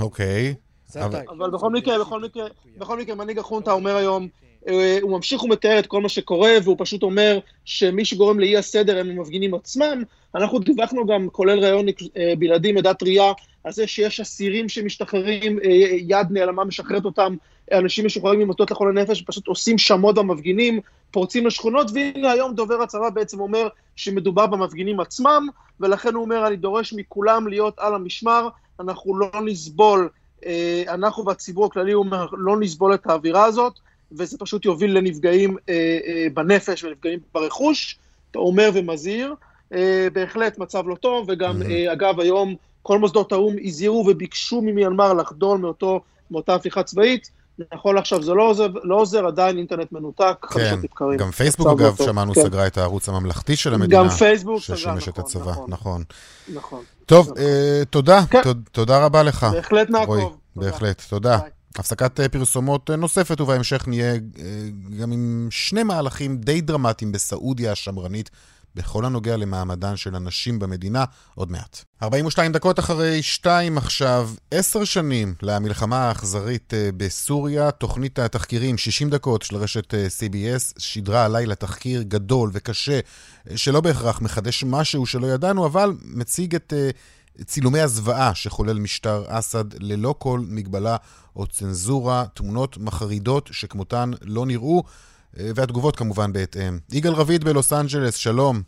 [SPEAKER 1] אוקיי.
[SPEAKER 14] אבל בכל מקרה, בכל מקרה, בכל מקרה, מנהיג החונטה אומר היום אה, הוא ממשיך ומתאר את כל מה שקורה, והוא פשוט אומר שמי שגורם לאי הסדר הם המפגינים עצמם. אנחנו דיווחנו גם, כולל ראיון אה, בלעדי מדת ראייה, על זה שיש אסירים שמשתחררים, אה, יד נעלמה משחררת אותם, אנשים משוחררים ממוטות לחולי נפש, פשוט עושים שמות במפגינים, פורצים לשכונות, והנה היום דובר הצבא בעצם אומר שמדובר במפגינים עצמם, ולכן הוא אומר, אני דורש מכולם להיות על המשמר, אנחנו לא נסבול, אנחנו והציבור הכללי, הוא אומר, לא נסבול את האווירה הזאת. וזה פשוט יוביל לנפגעים אה, אה, בנפש ונפגעים ברכוש, אתה אומר ומזהיר. אה, בהחלט מצב לא טוב, וגם, אה, אגב, היום כל מוסדות האו"ם הזהירו וביקשו ממיינמר לחדול מאותו, מאותה הפיכה צבאית. נכון לעכשיו זה לא עוזר, לא עוזר, עדיין אינטרנט מנותק, כן, חדשות לבקרים.
[SPEAKER 1] גם פייסבוק, אגב, לא שמענו, כן. סגרה את הערוץ הממלכתי של המדינה.
[SPEAKER 14] גם פייסבוק סגרה,
[SPEAKER 1] נכון, את הצבא,
[SPEAKER 14] נכון.
[SPEAKER 1] נכון.
[SPEAKER 14] נכון.
[SPEAKER 1] טוב, נכון. אה, תודה, כן. תודה רבה לך.
[SPEAKER 14] בהחלט נעקוב.
[SPEAKER 1] רואי, בהחלט, תודה. ביי. הפסקת אה, פרסומות אה, נוספת, ובהמשך נהיה אה, גם עם שני מהלכים די דרמטיים בסעודיה השמרנית, בכל הנוגע למעמדן של הנשים במדינה, עוד מעט. 42 דקות אחרי 2 עכשיו, 10 שנים למלחמה האכזרית בסוריה, תוכנית התחקירים 60 דקות של רשת CBS שידרה הלילה תחקיר גדול וקשה, שלא בהכרח מחדש משהו שלא ידענו, אבל מציג את... צילומי הזוועה שחולל משטר אסד ללא כל מגבלה או צנזורה, תמונות מחרידות שכמותן לא נראו, אה, והתגובות כמובן בהתאם. יגאל רביד בלוס אנג'לס, שלום.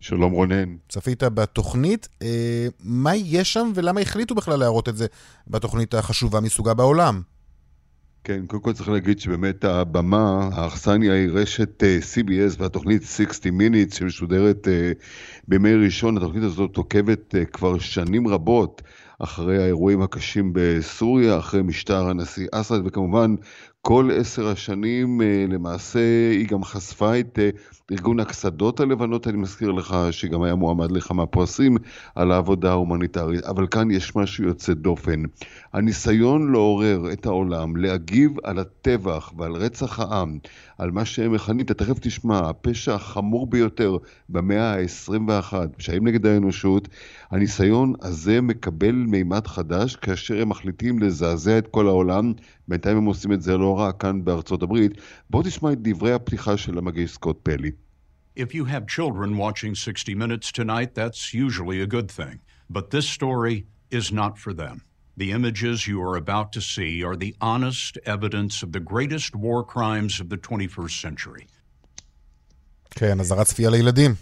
[SPEAKER 15] שלום רונן.
[SPEAKER 1] צפית בתוכנית, אה, מה יש שם ולמה החליטו בכלל להראות את זה בתוכנית החשובה מסוגה בעולם?
[SPEAKER 15] כן, קודם כל צריך להגיד שבאמת הבמה, האכסניה היא רשת אה, CBS והתוכנית 60 Minutes שמשודרת בימי ראשון. התוכנית הזאת עוקבת כבר שנים רבות אחרי האירועים הקשים בסוריה, אחרי משטר הנשיא אסד, וכמובן כל עשר השנים למעשה היא גם חשפה את ארגון הקסדות הלבנות, אני מזכיר לך שגם היה מועמד לכמה פרסים על העבודה ההומניטרית, אבל כאן יש משהו יוצא דופן. הניסיון לעורר את העולם, להגיב על הטבח ועל רצח העם, על מה שהם מכנים, אתה תכף תשמע, הפשע החמור ביותר במאה ה-21, פשעים נגד האנושות, הניסיון הזה מקבל מימד חדש כאשר הם מחליטים לזעזע את כל העולם, בינתיים הם עושים את זה לא רע כאן בארצות הברית. בואו תשמע את דברי הפתיחה של המגיש סקוט פלי.
[SPEAKER 16] If you have children watching 60 Minutes tonight, that's usually a good thing. But this story is not for them. The images you are about to see are the honest evidence of the greatest war crimes of the 21st century.
[SPEAKER 1] כן, אזהרת צפייה לילדים.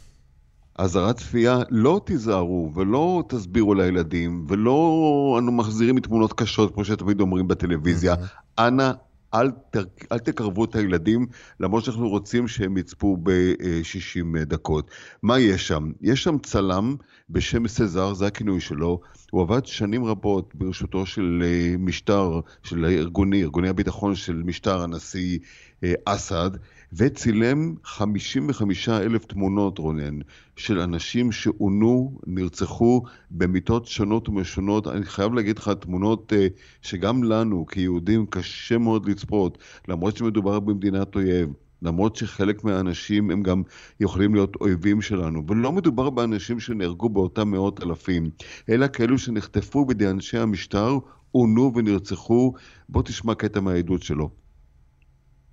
[SPEAKER 15] אזהרת צפייה, לא תיזהרו ולא תסבירו לילדים ולא אנו מחזירים מתמונות קשות, כמו שתמיד אומרים בטלוויזיה. אנא אל, תר, אל תקרבו את הילדים, למרות שאנחנו רוצים שהם יצפו ב-60 דקות. מה יש שם? יש שם צלם בשם סזר, זה הכינוי שלו. הוא עבד שנים רבות ברשותו של אה, משטר, של ארגוני, ארגוני הביטחון של משטר הנשיא אה, אסד. וצילם 55 אלף תמונות, רונן, של אנשים שעונו, נרצחו במיטות שונות ומשונות. אני חייב להגיד לך, תמונות uh, שגם לנו, כיהודים, קשה מאוד לצפות, למרות שמדובר במדינת אויב. למרות שחלק מהאנשים הם גם יכולים להיות אויבים שלנו. ולא מדובר באנשים שנהרגו באותם מאות אלפים, אלא כאלו שנחטפו בידי אנשי המשטר, עונו ונרצחו. בוא תשמע קטע מהעדות שלו.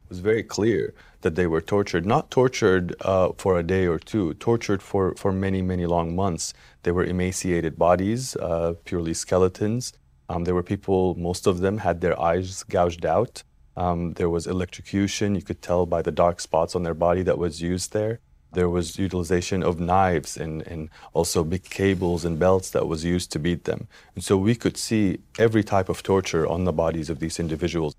[SPEAKER 17] It was very clear that they were tortured, not tortured uh, for a day or two, tortured for, for many, many long months. They were emaciated bodies, uh, purely skeletons. Um, there were people, most of them had their eyes gouged out. Um, there was electrocution, you could tell by the dark spots on their body that was used there. There was utilization of knives and, and also big cables and belts that was used to beat them. And so we could see every type of torture on the bodies of these individuals.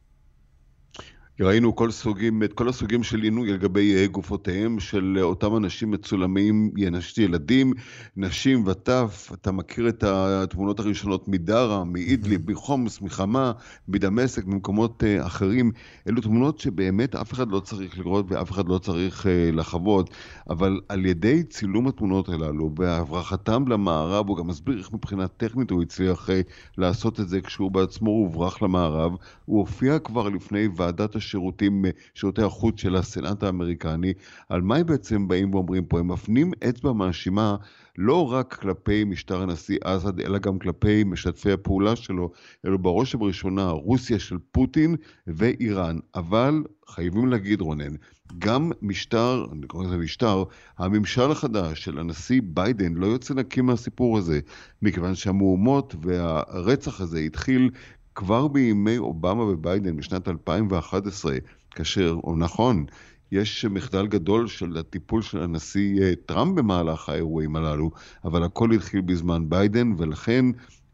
[SPEAKER 15] ראינו כל סוגים, את כל הסוגים של עינוי לגבי גופותיהם של אותם אנשים מצולמים, ילדים, נשים וטף, אתה מכיר את התמונות הראשונות מדארה, מאידליב, מחומס, מחמה, מדמשק, ממקומות אה, אחרים. אלו תמונות שבאמת אף אחד לא צריך לראות ואף אחד לא צריך אה, לחוות, אבל על ידי צילום התמונות הללו והברחתם למערב, הוא גם מסביר איך מבחינה טכנית הוא הצליח אה, לעשות את זה כשהוא בעצמו הוברח למערב, הוא הופיע כבר לפני ועדת הש... השירותים, שירותי החוץ של הסנאט האמריקני, על מה הם בעצם באים ואומרים פה? הם מפנים אצבע מאשימה לא רק כלפי משטר הנשיא אסד, אלא גם כלפי משתפי הפעולה שלו, אלו בראש ובראשונה רוסיה של פוטין ואיראן. אבל חייבים להגיד, רונן, גם משטר, אני קורא לזה משטר, הממשל החדש של הנשיא ביידן לא יוצא נקי מהסיפור הזה, מכיוון שהמהומות והרצח הזה התחיל כבר בימי אובמה וביידן בשנת 2011, כאשר, או נכון, יש מחדל גדול של הטיפול של הנשיא אה, טראמפ במהלך האירועים הללו, אבל הכל התחיל בזמן ביידן, ולכן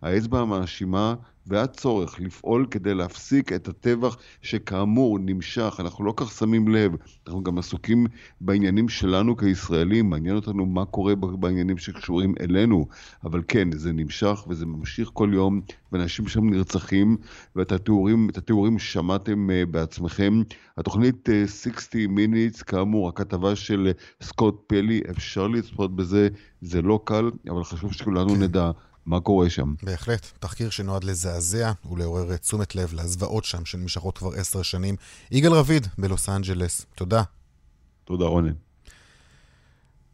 [SPEAKER 15] האצבע המאשימה והצורך לפעול כדי להפסיק את הטבח שכאמור נמשך, אנחנו לא כך שמים לב, אנחנו גם עסוקים בעניינים שלנו כישראלים, מעניין אותנו מה קורה בעניינים שקשורים אלינו, אבל כן, זה נמשך וזה ממשיך כל יום, ואנשים שם נרצחים, ואת התיאורים, התיאורים שמעתם uh, בעצמכם. התוכנית uh, 60 Minutes, כאמור, הכתבה של uh, סקוט פלי, אפשר לצפות בזה, זה לא קל, אבל חשוב שכולנו כן. נדע. מה קורה שם.
[SPEAKER 1] בהחלט, תחקיר שנועד לזעזע ולעורר תשומת לב לזוועות שם שנמשכות כבר עשר שנים. יגאל רביד בלוס אנג'לס, תודה.
[SPEAKER 15] תודה רונן.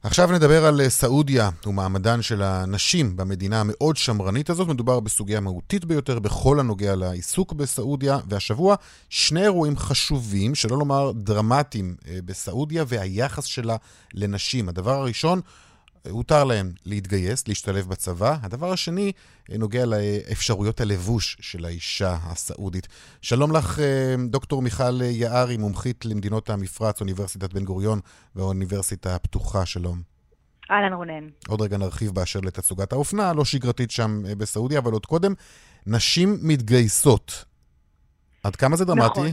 [SPEAKER 1] עכשיו נדבר על סעודיה ומעמדן של הנשים במדינה המאוד שמרנית הזאת. מדובר בסוגיה מהותית ביותר בכל הנוגע לעיסוק בסעודיה, והשבוע שני אירועים חשובים, שלא לומר דרמטיים, אה, בסעודיה והיחס שלה לנשים. הדבר הראשון, הותר להם להתגייס, להשתלב בצבא. הדבר השני אה, נוגע לאפשרויות הלבוש של האישה הסעודית. שלום לך, אה, דוקטור מיכל יערי, מומחית למדינות המפרץ, אוניברסיטת בן גוריון והאוניברסיטה הפתוחה. שלום.
[SPEAKER 18] אהלן רונן.
[SPEAKER 1] עוד רגע נרחיב באשר לתצוגת האופנה, לא שגרתית שם אה, בסעודיה, אבל עוד קודם, נשים מתגייסות. עד כמה זה דרמטי? נכון.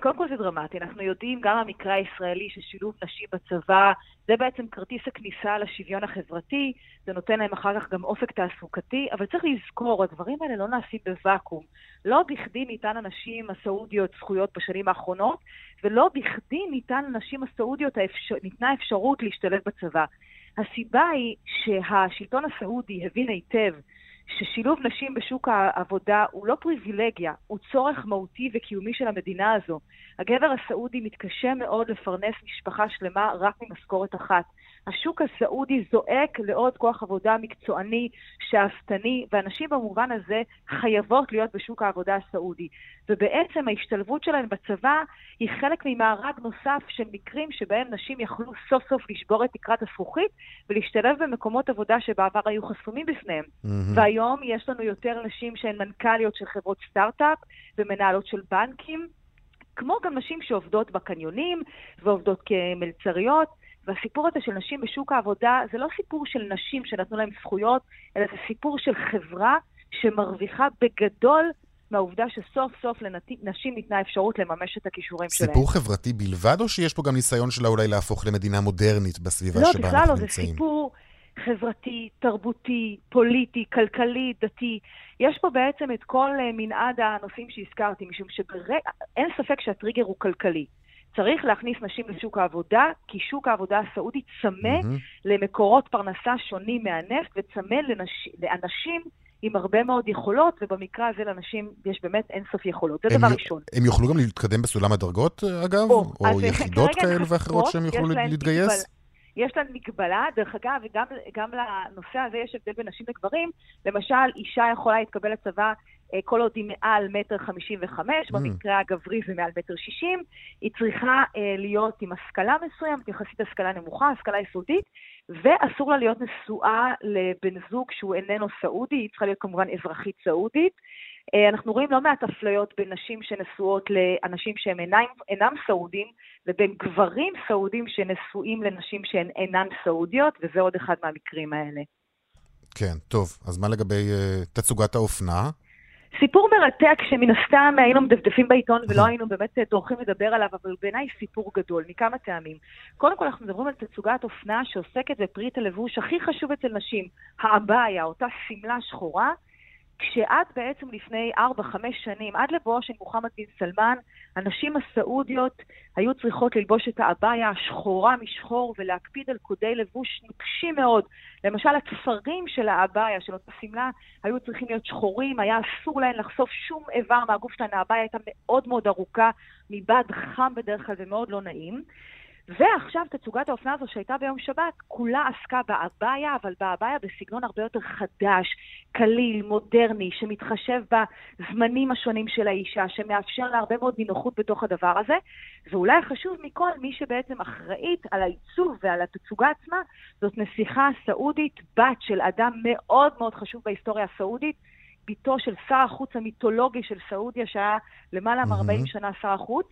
[SPEAKER 18] קודם כל זה דרמטי. אנחנו יודעים, גם המקרה הישראלי ששילוב נשים בצבא, זה בעצם כרטיס הכניסה לשוויון החברתי, זה נותן להם אחר כך גם אופק תעסוקתי, אבל צריך לזכור, הדברים האלה לא נעשים בוואקום. לא בכדי ניתן לנשים הסעודיות זכויות בשנים האחרונות, ולא בכדי ניתן לנשים הסעודיות, האפשר... ניתנה אפשרות להשתלב בצבא. הסיבה היא שהשלטון הסעודי הבין היטב ששילוב נשים בשוק העבודה הוא לא פריבילגיה, הוא צורך מהותי וקיומי של המדינה הזו. הגבר הסעודי מתקשה מאוד לפרנס משפחה שלמה רק ממשכורת אחת. השוק הסעודי זועק לעוד כוח עבודה מקצועני, שאפתני, ואנשים במובן הזה חייבות להיות בשוק העבודה הסעודי. ובעצם ההשתלבות שלהן בצבא היא חלק ממארג נוסף של מקרים שבהם נשים יכלו סוף סוף לשבור את תקרת הזכוכית ולהשתלב במקומות עבודה שבעבר היו חסומים בפניהם. Mm-hmm. והיום יש לנו יותר נשים שהן מנכ"ליות של חברות סטארט-אפ ומנהלות של בנקים. כמו גם נשים שעובדות בקניונים ועובדות כמלצריות, והסיפור הזה של נשים בשוק העבודה זה לא סיפור של נשים שנתנו להן זכויות, אלא זה סיפור של חברה שמרוויחה בגדול מהעובדה שסוף סוף לנשים ניתנה אפשרות לממש את הכישורים
[SPEAKER 1] שלהם. סיפור חברתי בלבד, או שיש פה גם ניסיון שלה אולי להפוך למדינה מודרנית בסביבה
[SPEAKER 18] לא,
[SPEAKER 1] שבה אנחנו
[SPEAKER 18] לא,
[SPEAKER 1] נמצאים?
[SPEAKER 18] לא, זה סיפור חברתי, תרבותי, פוליטי, כלכלי, דתי. יש פה בעצם את כל אה, מנעד הנושאים שהזכרתי, משום שאין ספק שהטריגר הוא כלכלי. צריך להכניס נשים לשוק העבודה, כי שוק העבודה הסעודי צמא mm-hmm. למקורות פרנסה שונים מהנפט וצמא לנש... לאנשים עם הרבה מאוד יכולות, ובמקרה הזה לנשים יש באמת אינסוף יכולות. זה דבר י... ראשון.
[SPEAKER 1] הם יוכלו גם להתקדם בסולם הדרגות, אגב? או, או יחידות כאלה ואחרות שהם יוכלו להתגייס?
[SPEAKER 18] מגבל... יש להן מגבלה, דרך אגב, וגם גם לנושא הזה יש הבדל בין נשים לגברים. למשל, אישה יכולה להתקבל לצבא כל עוד היא מעל מטר חמישים וחמש, mm. במקרה הגברי זה מעל מטר שישים, היא צריכה אה, להיות עם השכלה מסוימת, יחסית השכלה נמוכה, השכלה יסודית, ואסור לה להיות נשואה לבן זוג שהוא איננו סעודי, היא צריכה להיות כמובן אזרחית סעודית. אה, אנחנו רואים לא מעט אפליות בין נשים שנשואות לאנשים שהם אינם, אינם סעודים, לבין גברים סעודים שנשואים לנשים שהן אינן סעודיות, וזה עוד אחד מהמקרים האלה.
[SPEAKER 1] כן, טוב. אז מה לגבי uh, תצוגת האופנה?
[SPEAKER 18] סיפור מרתק שמן הסתם היינו מדפדפים בעיתון ולא היינו באמת טורחים לדבר עליו, אבל בעיניי סיפור גדול, מכמה טעמים. קודם כל אנחנו מדברים על תצוגת אופנה שעוסקת בפריט הלבוש הכי חשוב אצל נשים, האבאיה, אותה שמלה שחורה, כשעד בעצם לפני 4-5 שנים, עד לבואו של מוחמד בן סלמן, הנשים הסעודיות היו צריכות ללבוש את האביה השחורה משחור ולהקפיד על קודי לבוש נוקשים מאוד. למשל, התפרים של האביה, של אותה שמלה, היו צריכים להיות שחורים, היה אסור להן לחשוף שום איבר מהגוף שלהן, האביה הייתה מאוד מאוד ארוכה, מבד חם בדרך כלל ומאוד לא נעים. ועכשיו תצוגת האופנה הזו שהייתה ביום שבת, כולה עסקה באביה, אבל באביה בסגנון הרבה יותר חדש, קליל, מודרני, שמתחשב בזמנים השונים של האישה, שמאפשר לה הרבה מאוד נינוחות בתוך הדבר הזה. ואולי החשוב מכל, מי שבעצם אחראית על העיצוב ועל התצוגה עצמה, זאת נסיכה סעודית, בת של אדם מאוד מאוד חשוב בהיסטוריה הסעודית, בתו של שר החוץ המיתולוגי של סעודיה, שהיה למעלה מ-40 שנה שר החוץ.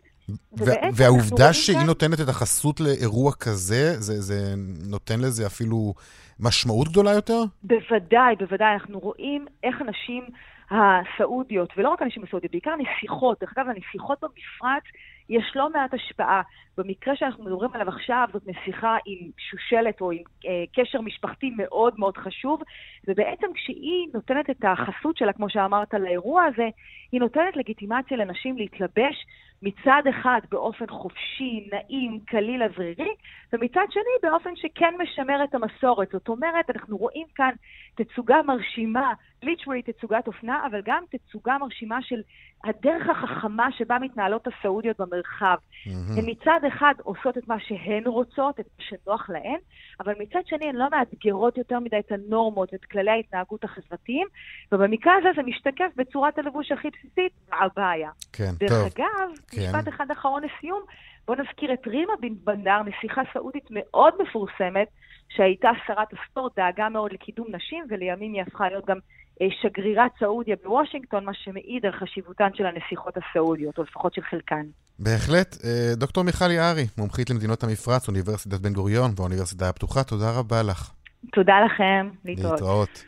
[SPEAKER 1] והעובדה שהיא כאן... נותנת את החסות לאירוע כזה, זה, זה נותן לזה אפילו משמעות גדולה יותר?
[SPEAKER 18] בוודאי, בוודאי. אנחנו רואים איך אנשים הסעודיות, ולא רק אנשים הסעודיות, בעיקר נסיכות, דרך אגב, הנסיכות במפרץ, יש לא מעט השפעה. במקרה שאנחנו מדברים עליו עכשיו, זאת נסיכה עם שושלת או עם אה, קשר משפחתי מאוד מאוד חשוב, ובעצם כשהיא נותנת את החסות שלה, כמו שאמרת, לאירוע הזה, היא נותנת לגיטימציה לנשים להתלבש מצד אחד באופן חופשי, נעים, קליל, אוורירי, ומצד שני באופן שכן משמר את המסורת. זאת אומרת, אנחנו רואים כאן תצוגה מרשימה, ליטרלי תצוגת אופנה, אבל גם תצוגה מרשימה של הדרך החכמה שבה מתנהלות הסעודיות במרחב. Mm-hmm. הן מצד אחד עושות את מה שהן רוצות, את מה שנוח להן, אבל מצד שני הן לא מאתגרות יותר מדי את הנורמות ואת כללי ההתנהגות החברתיים, ובמקרה הזה זה משתקף בצורת הלבוש הכי בסיסית, הבעיה.
[SPEAKER 1] כן,
[SPEAKER 18] דרך
[SPEAKER 1] טוב.
[SPEAKER 18] אגב, כן. משפט אחד אחרון לסיום, בואו נזכיר את רימה בן בנדר, נסיכה סעודית מאוד מפורסמת, שהייתה שרת הספורט, דאגה מאוד לקידום נשים, ולימים היא הפכה להיות גם אה, שגרירת סעודיה בוושינגטון, מה שמעיד על חשיבותן של הנסיכות הסעודיות, או לפחות של חלקן.
[SPEAKER 1] בהחלט. אה, דוקטור מיכל יערי, מומחית למדינות המפרץ, אוניברסיטת בן גוריון והאוניברסיטה הפתוחה, תודה רבה לך.
[SPEAKER 18] תודה לכם, להתראות.
[SPEAKER 1] להתראות.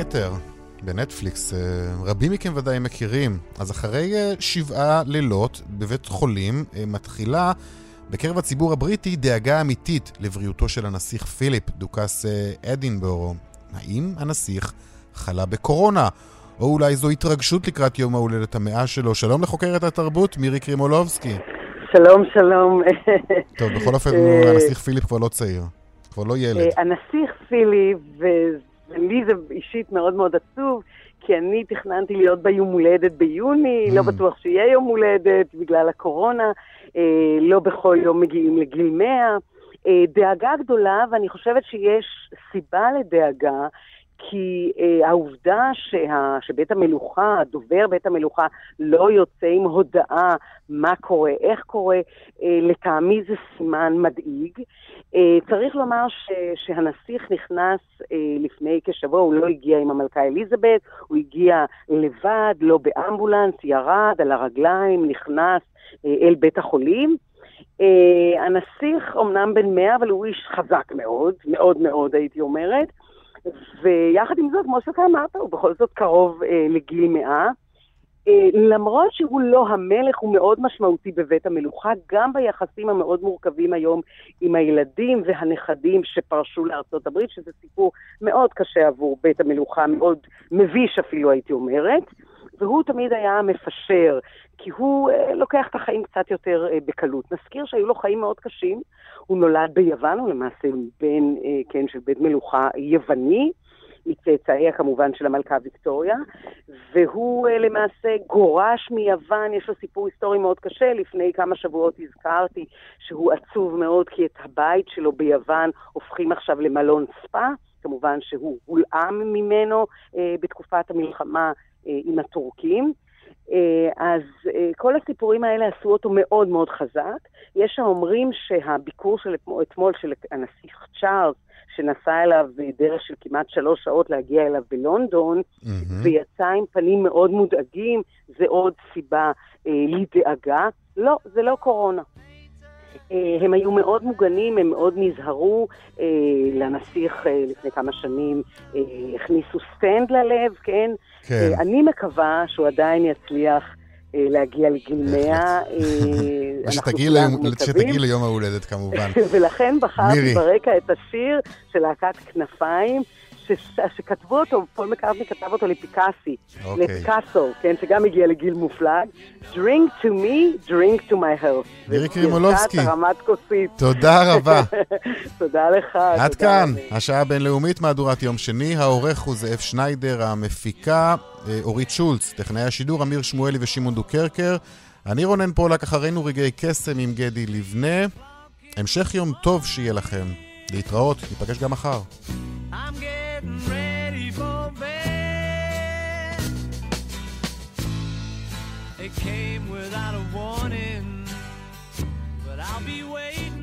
[SPEAKER 1] הכתר בנטפליקס, אה, רבים מכם ודאי מכירים. אז אחרי אה, שבעה לילות בבית חולים אה, מתחילה בקרב הציבור הבריטי דאגה אמיתית לבריאותו של הנסיך פיליפ, דוכס אדינבורו. האם הנסיך חלה בקורונה? או אולי זו התרגשות לקראת יום ההולדת המאה שלו. שלום לחוקרת התרבות, מירי קרימולובסקי.
[SPEAKER 19] שלום, שלום.
[SPEAKER 1] טוב, בכל אופן, הנסיך פיליפ כבר לא צעיר, כבר לא ילד.
[SPEAKER 19] הנסיך פיליפ, ולי זה אישית מאוד מאוד עצוב, כי אני תכננתי להיות ביום הולדת ביוני, mm. לא בטוח שיהיה יום הולדת בגלל הקורונה, אה, לא בכל יום מגיעים לגיל 100. אה, דאגה גדולה, ואני חושבת שיש סיבה לדאגה, כי אה, העובדה שה, שבית המלוכה, דובר בית המלוכה, לא יוצא עם הודעה מה קורה, איך קורה, אה, לטעמי זה סימן מדאיג. אה, צריך לומר ש, שהנסיך נכנס אה, לפני כשבוע, הוא לא הגיע עם המלכה אליזבת, הוא הגיע לבד, לא באמבולנס, ירד על הרגליים, נכנס אה, אל בית החולים. Uh, הנסיך אומנם בן מאה, אבל הוא איש חזק מאוד, מאוד מאוד הייתי אומרת. ויחד עם זאת, כמו שאתה אמרת, הוא בכל זאת קרוב אה, לגיל מאה. אה, למרות שהוא לא המלך, הוא מאוד משמעותי בבית המלוכה, גם ביחסים המאוד מורכבים היום עם הילדים והנכדים שפרשו לארצות הברית, שזה סיפור מאוד קשה עבור בית המלוכה, מאוד מביש אפילו, הייתי אומרת. והוא תמיד היה מפשר, כי הוא אה, לוקח את החיים קצת יותר אה, בקלות. נזכיר שהיו לו חיים מאוד קשים, הוא נולד ביוון, הוא למעשה בן, אה, כן, של בית מלוכה יווני, מצאצאיה כמובן של המלכה ויקטוריה, והוא אה, למעשה גורש מיוון, יש לו סיפור היסטורי מאוד קשה, לפני כמה שבועות הזכרתי שהוא עצוב מאוד כי את הבית שלו ביוון הופכים עכשיו למלון ספא, כמובן שהוא הולאם ממנו אה, בתקופת המלחמה עם הטורקים. אה, אז אה, כל הסיפורים האלה עשו אותו מאוד מאוד חזק. יש האומרים שהביקור של אתמול של הנסיך צ'ארלס, שנסע אליו דרך של כמעט שלוש שעות להגיע אליו בלונדון, mm-hmm. ויצא עם פנים מאוד מודאגים, זה עוד סיבה אה, לדאגה. לא, זה לא קורונה. הם היו מאוד מוגנים, הם מאוד נזהרו. לנסיך לפני כמה שנים הכניסו סטנט ללב, כן?
[SPEAKER 1] כן.
[SPEAKER 19] אני מקווה שהוא עדיין יצליח להגיע לגיל 100.
[SPEAKER 1] שתגיעי ליום ההולדת כמובן.
[SPEAKER 19] ולכן בחרתי ברקע את השיר של להקת כנפיים. שכתבו אותו, פול מקארטני כתב אותו לפיקאסי,
[SPEAKER 1] אוקיי.
[SPEAKER 19] לפיקאסו, כן, שגם הגיע לגיל מופלג. Drink to me, drink to my health.
[SPEAKER 1] מירי קרימולובסקי.
[SPEAKER 19] הרמת כוסית.
[SPEAKER 1] תודה רבה.
[SPEAKER 19] תודה לך.
[SPEAKER 1] עד כאן, השעה הבינלאומית, מהדורת יום שני. העורך הוא זאב שניידר, המפיקה אורית שולץ, טכנאי השידור אמיר שמואלי ושמעון דוקרקר. אני רונן פולק, אחרינו רגעי קסם עם גדי לבנה. המשך יום טוב שיהיה לכם. להתראות, ניפגש גם מחר. I'm getting ready for bed. It came without a warning, but I'll be waiting.